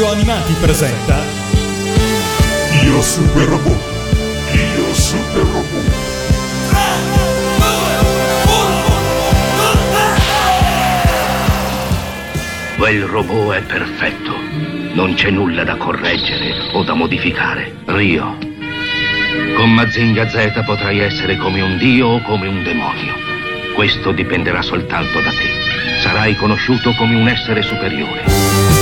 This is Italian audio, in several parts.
Radio Animati presenta Io Super Robot Io Super Robot Quel robot è perfetto. Non c'è nulla da correggere o da modificare. Rio. Con Mazinga Z potrai essere come un dio o come un demonio. Questo dipenderà soltanto da te. Sarai conosciuto come un essere superiore.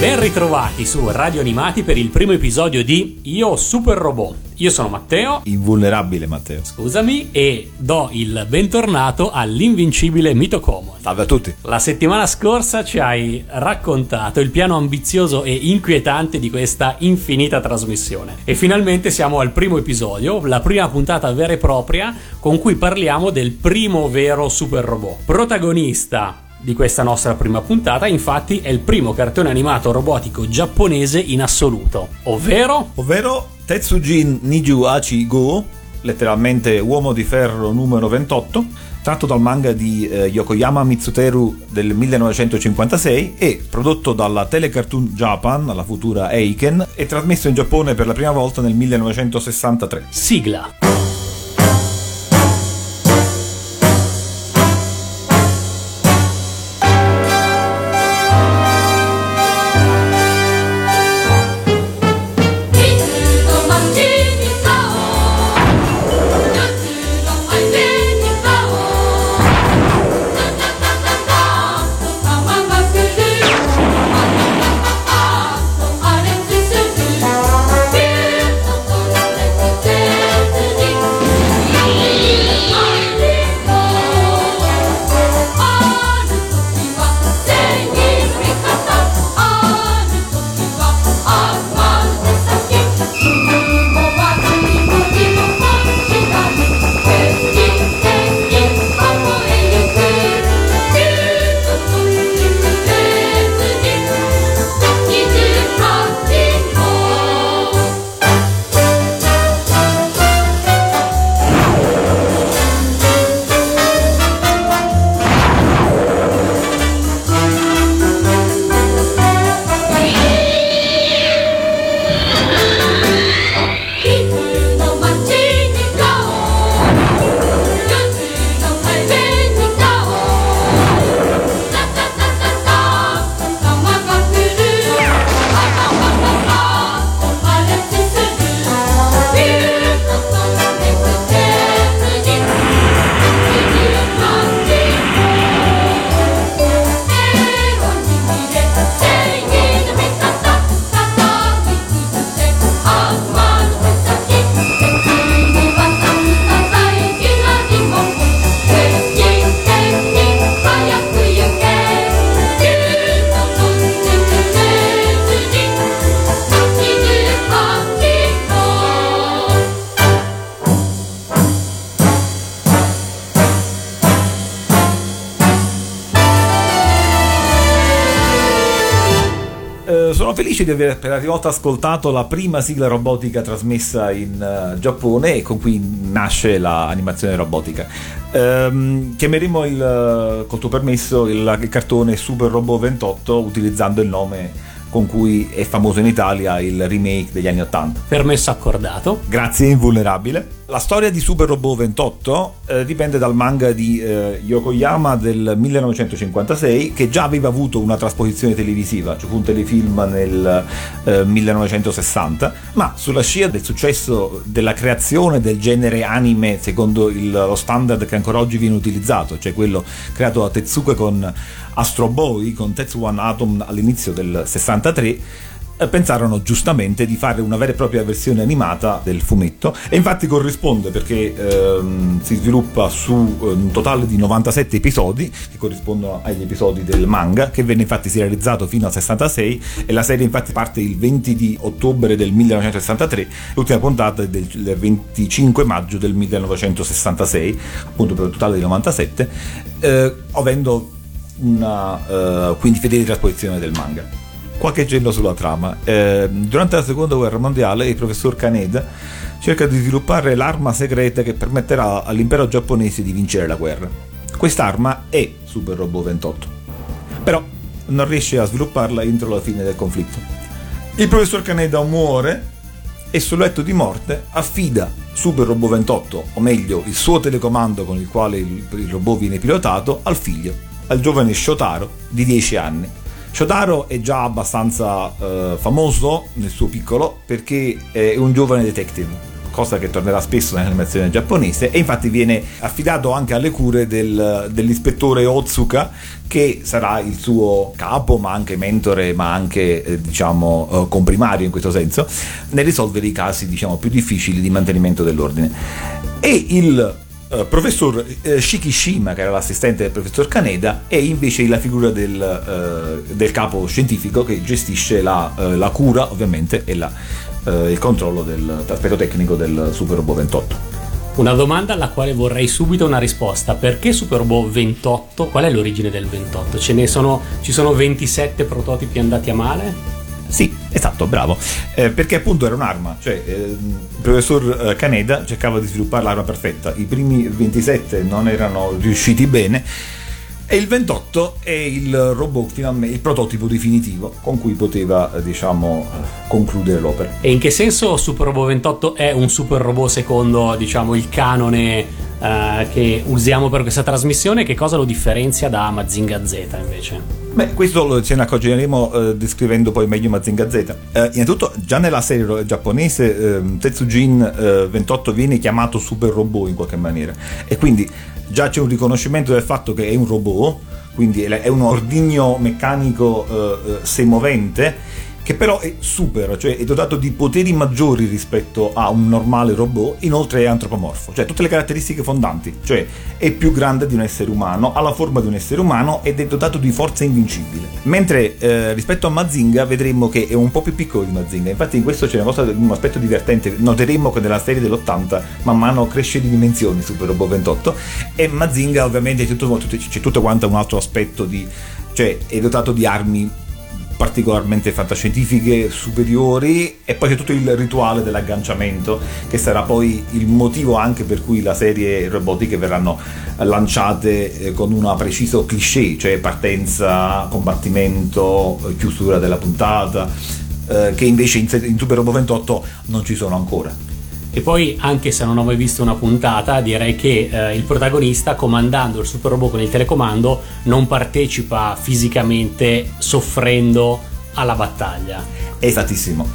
Ben ritrovati su Radio Animati per il primo episodio di Io Super Robot. Io sono Matteo, Invulnerabile Matteo. scusami, e do il bentornato all'invincibile Mitocomo. Salve a tutti. La settimana scorsa ci hai raccontato il piano ambizioso e inquietante di questa infinita trasmissione. E finalmente siamo al primo episodio, la prima puntata vera e propria, con cui parliamo del primo vero super robot. Protagonista di questa nostra prima puntata, infatti, è il primo cartone animato robotico giapponese in assoluto, ovvero Ovvero Tetsujin Niju Achi Go, letteralmente Uomo di Ferro numero 28, tratto dal manga di eh, Yokoyama Mitsuteru del 1956 e prodotto dalla Telecartoon Japan, la futura Eiken, e trasmesso in Giappone per la prima volta nel 1963. sigla. Felice di aver per la prima volta ascoltato la prima sigla robotica trasmessa in eh, Giappone e con cui nasce l'animazione robotica. Ehm, chiameremo il, eh, col tuo permesso il, il cartone Super Robot 28 utilizzando il nome con cui è famoso in Italia il remake degli anni 80. Permesso accordato. Grazie, invulnerabile. La storia di Super Robot 28 eh, dipende dal manga di eh, Yokoyama del 1956 che già aveva avuto una trasposizione televisiva, cioè un telefilm nel eh, 1960, ma sulla scia del successo della creazione del genere anime secondo il- lo standard che ancora oggi viene utilizzato, cioè quello creato da Tetsuke con Astro Boy, con Tetsuwan Atom all'inizio del 63, eh, pensarono giustamente di fare una vera e propria versione animata del fumetto e infatti corrisponde perché ehm, si sviluppa su eh, un totale di 97 episodi che corrispondono agli episodi del manga che venne infatti serializzato fino al 66 e la serie infatti parte il 20 di ottobre del 1963 l'ultima puntata è del 25 maggio del 1966 appunto per un totale di 97 eh, avendo una eh, quindi fedele trasposizione del manga qualche cenno sulla trama. Eh, durante la seconda guerra mondiale il professor Kaneda cerca di sviluppare l'arma segreta che permetterà all'impero giapponese di vincere la guerra. Quest'arma è Super Robot 28. Però non riesce a svilupparla entro la fine del conflitto. Il professor Caneda muore e sul letto di morte affida Super Robot 28, o meglio il suo telecomando con il quale il robot viene pilotato, al figlio, al giovane Shotaro di 10 anni. Shotaro è già abbastanza eh, famoso nel suo piccolo perché è un giovane detective cosa che tornerà spesso nell'animazione giapponese, e infatti viene affidato anche alle cure del, dell'ispettore Otsuka, che sarà il suo capo, ma anche mentore, ma anche eh, diciamo eh, comprimario in questo senso, nel risolvere i casi diciamo più difficili di mantenimento dell'ordine. E il Uh, professor uh, Shikishima, che era l'assistente del professor Kaneda, è invece la figura del, uh, del capo scientifico che gestisce la, la cura, ovviamente, e la, il controllo dell'aspetto tecnico del Super Robot 28. Una domanda alla quale vorrei subito una risposta. Perché Super Robot 28? Qual è l'origine del 28? Ce ne sono, ci sono 27 prototipi andati a male? Sì, esatto, bravo. Eh, perché appunto era un'arma, cioè eh, il professor Caneda cercava di sviluppare l'arma perfetta. I primi 27 non erano riusciti bene. E il 28 è il robot finalmente, il prototipo definitivo con cui poteva, diciamo, concludere l'opera. E in che senso Super Robot 28 è un super robot secondo, diciamo, il canone uh, che usiamo per questa trasmissione? Che cosa lo differenzia da Mazinga Z invece? Beh, questo ce ne accorgeremo eh, descrivendo poi meglio Mazinga Z. Eh, innanzitutto, già nella serie giapponese eh, Tetsujin 28 viene chiamato super robot in qualche maniera e quindi già c'è un riconoscimento del fatto che è un robot, quindi è un ordigno meccanico eh, semovente che però è super, cioè è dotato di poteri maggiori rispetto a un normale robot, inoltre è antropomorfo, cioè tutte le caratteristiche fondanti, cioè è più grande di un essere umano, ha la forma di un essere umano ed è dotato di forza invincibile. Mentre eh, rispetto a Mazinga vedremo che è un po' più piccolo di Mazinga, infatti in questo c'è cosa, un aspetto divertente, noteremo che nella serie dell'80 man mano cresce di dimensioni Super Robot 28 e Mazinga ovviamente c'è tutto, c'è tutto quanto un altro aspetto di, cioè è dotato di armi particolarmente fantascientifiche superiori e poi c'è tutto il rituale dell'agganciamento che sarà poi il motivo anche per cui la serie robotiche verranno lanciate eh, con un preciso cliché, cioè partenza, combattimento, chiusura della puntata, eh, che invece in Super Robo 28 non ci sono ancora. E poi, anche se non ho mai visto una puntata, direi che eh, il protagonista, comandando il super robot con il telecomando, non partecipa fisicamente soffrendo alla battaglia. Esattissimo.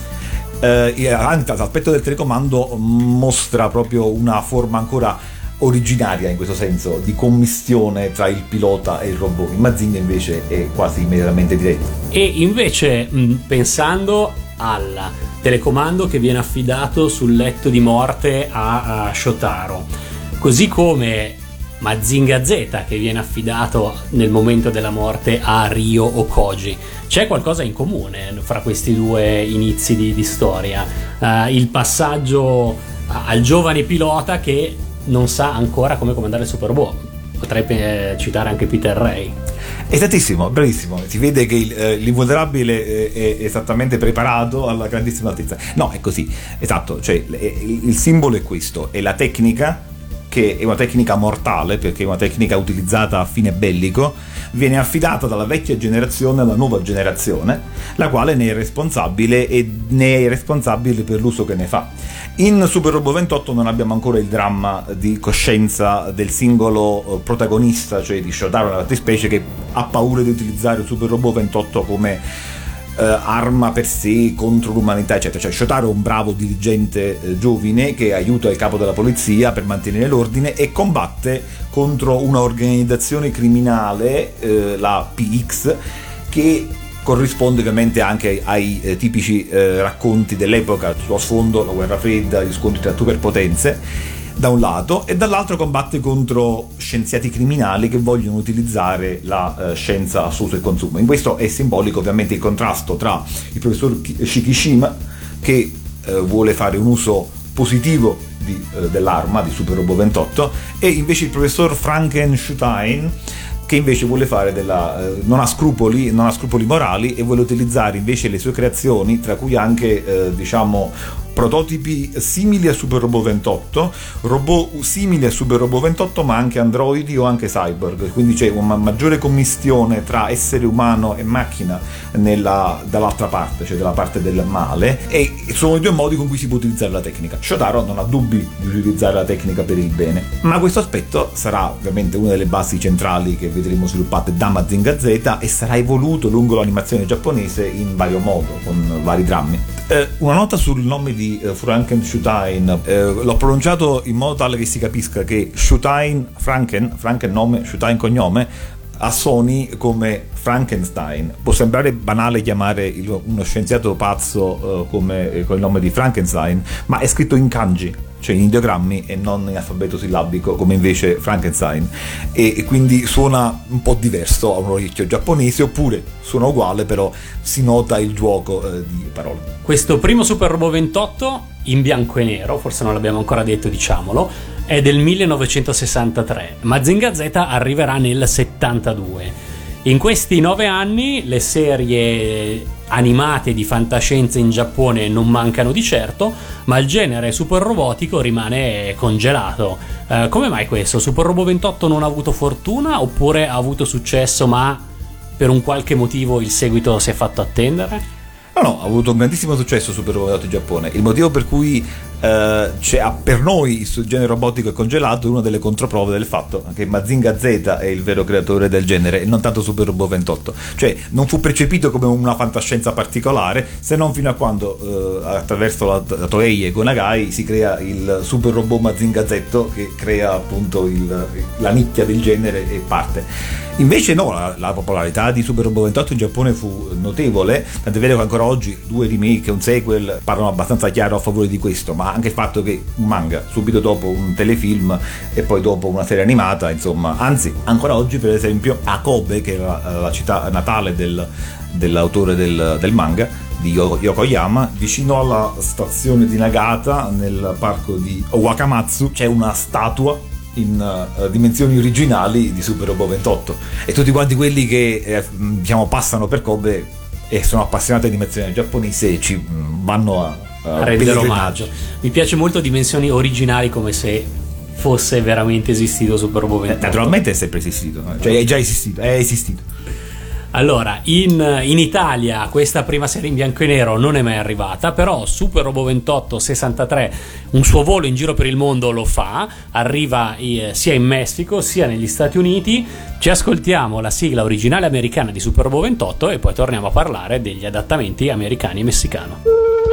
Eh, anche l'aspetto del telecomando mostra proprio una forma ancora originaria in questo senso di commistione tra il pilota e il robot. Il Mazinga invece è quasi immediatamente diretto. E invece, pensando al telecomando che viene affidato sul letto di morte a, a Shotaro, così come Mazinga Z che viene affidato nel momento della morte a Ryo o Koji. C'è qualcosa in comune fra questi due inizi di, di storia. Uh, il passaggio al giovane pilota che non sa ancora come comandare il Super Bowl. Potrei eh, citare anche Peter Ray. Esattissimo, bravissimo. Si vede che eh, l'invulnerabile è, è, esattamente preparato alla grandissima altezza. No, è così, esatto. Cioè, il, il simbolo è questo: è la tecnica che è una tecnica mortale perché è una tecnica utilizzata a fine bellico, viene affidata dalla vecchia generazione alla nuova generazione, la quale ne è responsabile e ne è responsabile per l'uso che ne fa. In Super Robo 28 non abbiamo ancora il dramma di coscienza del singolo eh, protagonista, cioè di Shotaro nella fattispecie, che ha paura di utilizzare il Super Robo 28 come eh, arma per sé contro l'umanità, eccetera. Cioè, Shotaro è un bravo dirigente eh, giovane che aiuta il capo della polizia per mantenere l'ordine e combatte contro un'organizzazione criminale, eh, la PX, che corrisponde ovviamente anche ai, eh, tipici eh, racconti dell'epoca, sullo sfondo la guerra fredda, gli scontri tra superpotenze da un lato e dall'altro combatte contro scienziati criminali che vogliono utilizzare la eh, scienza a suo uso e consumo. In questo è simbolico ovviamente il contrasto tra il professor Shikishima che eh, vuole fare un uso positivo di, eh, dell'arma di Super Robo 28 e invece il professor Frankenstein che invece vuole fare della, eh, non, ha scrupoli, non ha scrupoli morali e vuole utilizzare invece le sue creazioni, tra cui anche eh, diciamo prototipi simili a Super Robot 28, robot simili a Super Robot 28 ma anche androidi o anche cyborg, quindi c'è una maggiore commistione tra essere umano e macchina nella, dall'altra parte, cioè dalla parte del male e sono i due modi con cui si può utilizzare la tecnica. Shotaro non ha dubbi di utilizzare la tecnica per il bene, ma questo aspetto sarà ovviamente una delle basi centrali che vedremo sviluppate da Mazinga Z e sarà evoluto lungo l'animazione giapponese in vario modo, con vari drammi. Eh, una nota sul nome di eh, Frankenstein, eh, l'ho pronunciato in modo tale che si capisca che Shutain, Franken, Franken nome, Shutain cognome, a Sony come Frankenstein. Può sembrare banale chiamare uno scienziato pazzo eh, come, eh, con il nome di Frankenstein, ma è scritto in kanji, cioè in ideogrammi e non in alfabeto sillabico come invece Frankenstein. E, quindi suona un po' diverso a un orecchio giapponese, oppure suona uguale, però si nota il gioco eh, di parole. Questo primo Super Robot 28 in bianco e nero, forse non l'abbiamo ancora detto, diciamolo è del 1963. Mazinga Z arriverà nel 72. In questi nove anni le serie animate di fantascienza in Giappone non mancano di certo, ma il genere super robotico rimane congelato. Eh, come mai questo? Super Robot 28 non ha avuto fortuna oppure ha avuto successo ma per un qualche motivo il seguito si è fatto attendere? No, no, ha avuto un grandissimo successo Super Robot in Giappone. Il motivo per cui eh, cioè, per noi il genere robotico è congelato una delle controprove del fatto che Mazinga Z è il vero creatore del genere e non tanto Super Robot 28 cioè non fu percepito come una fantascienza particolare se non fino a quando eh, attraverso la, la, Toei e Gonagai si crea il Super Robot Mazinga Z che crea appunto il, la nicchia del genere e parte. Invece no, la, la, popolarità di Super Robot 28 in Giappone fu notevole, tant'è vero che ancora oggi due remake e un sequel parlano abbastanza chiaro a favore di questo, ma anche il fatto che un manga, subito dopo un telefilm e poi dopo una serie animata, insomma, anzi, ancora oggi per esempio a Kobe, che è la, la città natale del, dell'autore del, del manga, di Yokoyama, vicino alla stazione di Nagata, nel parco di Wakamatsu, c'è una statua in uh, dimensioni originali di Super Robot 28 e tutti quanti quelli che eh, diciamo passano per Kobe e sono appassionati di animazione giapponese ci mh, vanno a a rendere omaggio. Mi piace molto dimensioni originali come se fosse veramente esistito Super Robot 28. Eh, naturalmente è sempre esistito, cioè è già esistito, è esistito. Allora, in, in, Italia questa prima serie in bianco e nero non è mai arrivata, però Super Robo 28 63 un suo volo in giro per il mondo lo fa, arriva eh, sia in Messico sia negli Stati Uniti. Ci ascoltiamo la sigla originale americana di Super Robo 28 e poi torniamo a parlare degli adattamenti americani e messicano.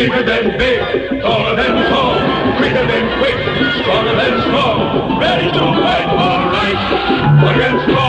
Bigger than big, taller than tall, quicker than quick, stronger than strong, ready to fight for right against all.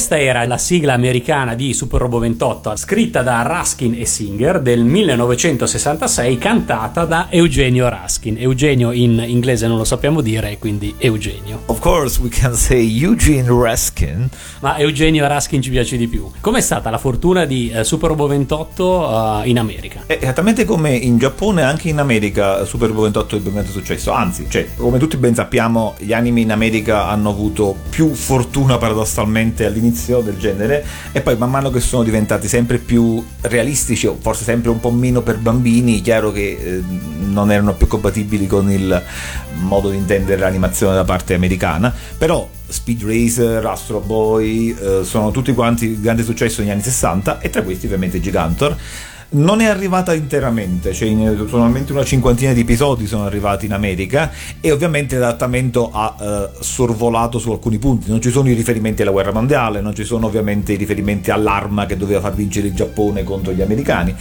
Questa era la sigla americana di Super Robo 28, scritta da Raskin e Singer del 1966, cantata da Eugenio Raskin. Eugenio in inglese non lo sappiamo dire, quindi Eugenio. Of course we can say Eugene Raskin. Ma Eugenio Raskin ci piace di più. Com'è stata la fortuna di uh, Super Robo 28 uh, in America? Esattamente come in Giappone, anche in America Super Robo 28 è ben successo. Anzi, cioè, come tutti ben sappiamo, gli anime in America hanno avuto più fortuna paradossalmente all'inizio all'inizio del genere e poi man mano che sono diventati sempre più realistici o forse sempre un po' meno per bambini, chiaro che eh, non erano più compatibili con il modo di intendere l'animazione da parte americana, però Speed Racer, Astro Boy eh, sono tutti quanti grande successo negli anni 60 e tra questi ovviamente Gigantor non è arrivata interamente, cioè in, solamente una cinquantina di episodi sono arrivati in America e ovviamente l'adattamento ha eh, sorvolato su alcuni punti, non ci sono i riferimenti alla guerra mondiale, non ci sono ovviamente i riferimenti all'arma che doveva far vincere il Giappone contro gli americani,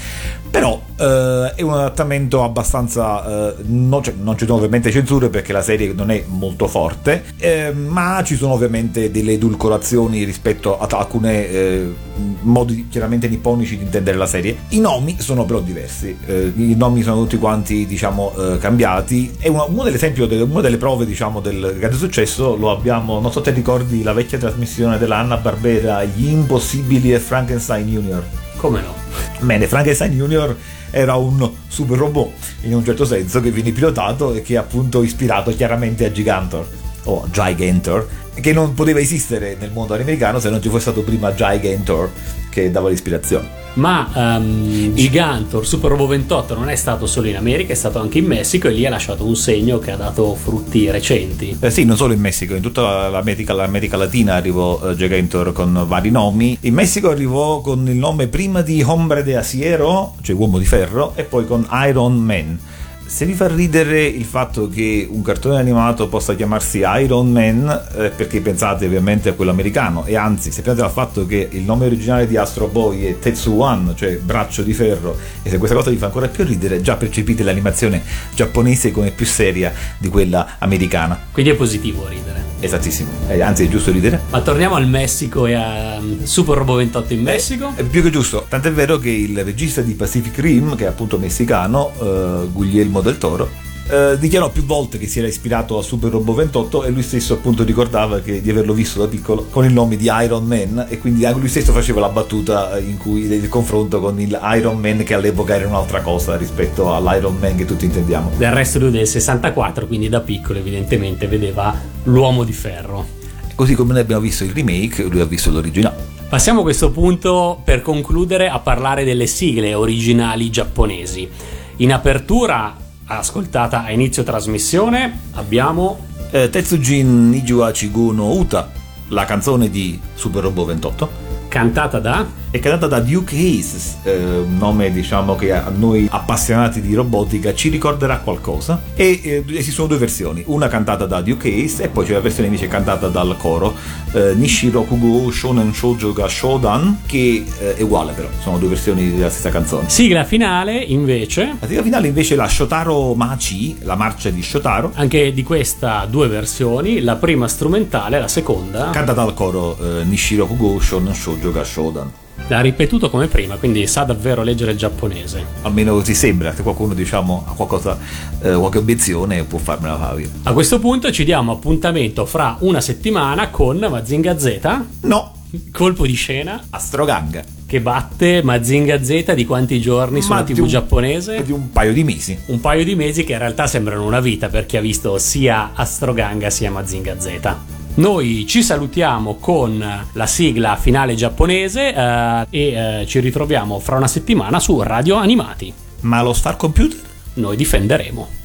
però eh, è un adattamento abbastanza... eh, non, c'è- non ci sono ovviamente censure perché la serie non è molto forte, eh, ma ci sono ovviamente delle edulcorazioni rispetto a alcuni modi chiaramente nipponici di intendere la serie. I nomi sono però diversi, eh, i nomi sono tutti quanti diciamo eh, cambiati e una, uno dell'esempio, delle, una delle prove diciamo del grande successo lo abbiamo, non so se ricordi la vecchia trasmissione della Anna Barbera, Gli Impossibili e Frankenstein Junior. Come no? Bene, Frankenstein Junior era un super robot in un certo senso che viene pilotato e che è appunto ispirato chiaramente a Gigantor o Gigantor che non poteva esistere nel mondo americano se non ci fosse stato prima Gigantor che dava l'ispirazione. Ma ehm, Gigantor, Super Robo 28 non è stato solo in America, è stato anche in Messico e lì ha lasciato un segno che ha dato frutti recenti. Eh sì, non solo in Messico, in tutta l'America, l'America Latina arrivò eh, Gigantor con vari nomi. In Messico arrivò con il nome prima di Hombre de Acero, cioè uomo di ferro, e poi con Iron Man. Se vi fa ridere il fatto che un cartone animato possa chiamarsi Iron Man, eh, perché pensate ovviamente a quello americano, e anzi, se pensate al fatto che il nome originale di Astro Boy è Tetsuwan, cioè braccio di ferro, e se questa cosa vi fa ancora più ridere, già percepite l'animazione giapponese come più seria di quella americana. Quindi è positivo ridere. Esattissimo, Eh, anzi è giusto ridere. Ma torniamo al Messico e a um, Super Robo 28 in Messico. È più che giusto, tant'è vero che il regista di Pacific Rim, che è appunto messicano, eh, Guglielmo del Toro, eh, dichiarò più volte che si era ispirato a Super Robo 28 e lui stesso appunto ricordava che, di averlo visto da piccolo con il nome di Iron Man e quindi anche lui stesso faceva la battuta in cui il confronto con il Iron Man che all'epoca era un'altra cosa rispetto all'Iron Man che tutti intendiamo. Del resto lui del 64, quindi da piccolo evidentemente vedeva l'uomo di ferro. Così come noi abbiamo visto il remake, lui ha visto l'originale. Passiamo a questo punto per concludere a parlare delle sigle originali giapponesi. In apertura, ascoltata a inizio trasmissione, abbiamo Eh, Tetsujin Nijua Chiguno Uta, la canzone di Super Robo 28. cantata da È cantata da Duke Hayes, eh, un nome diciamo che a noi appassionati di robotica ci ricorderà qualcosa. E eh, esistono due versioni, una cantata da Duke Hayes e poi c'è la versione invece cantata dal coro eh, Nishiro Kugo Shonen Shoujo ga Shodan, che eh, è uguale però, sono due versioni della stessa canzone. sigla finale, invece. La sigla finale invece è la Shotaro Machi, la marcia di Shotaro, Anche di questa due versioni, la prima strumentale, la seconda cantata dal coro eh, Nishiro Kugo Shonen Shoujo ga Shodan. L'ha ripetuto come prima, quindi sa davvero leggere il giapponese. Almeno così sembra, se qualcuno diciamo ha qualcosa, eh, qualche obiezione può farmela fare. A questo punto ci diamo appuntamento fra una settimana con Mazinga Z, No, colpo di scena, Astroganga. che batte Mazinga Z di quanti giorni su Ma una di TV un- giapponese? Di un paio di mesi. Un paio di mesi che in realtà sembrano una vita per chi ha visto sia Astroganga sia Mazinga Z. Noi ci salutiamo con la sigla finale giapponese eh, e eh, ci ritroviamo fra una settimana su Radio Animati. Ma lo Star Computer? Noi difenderemo.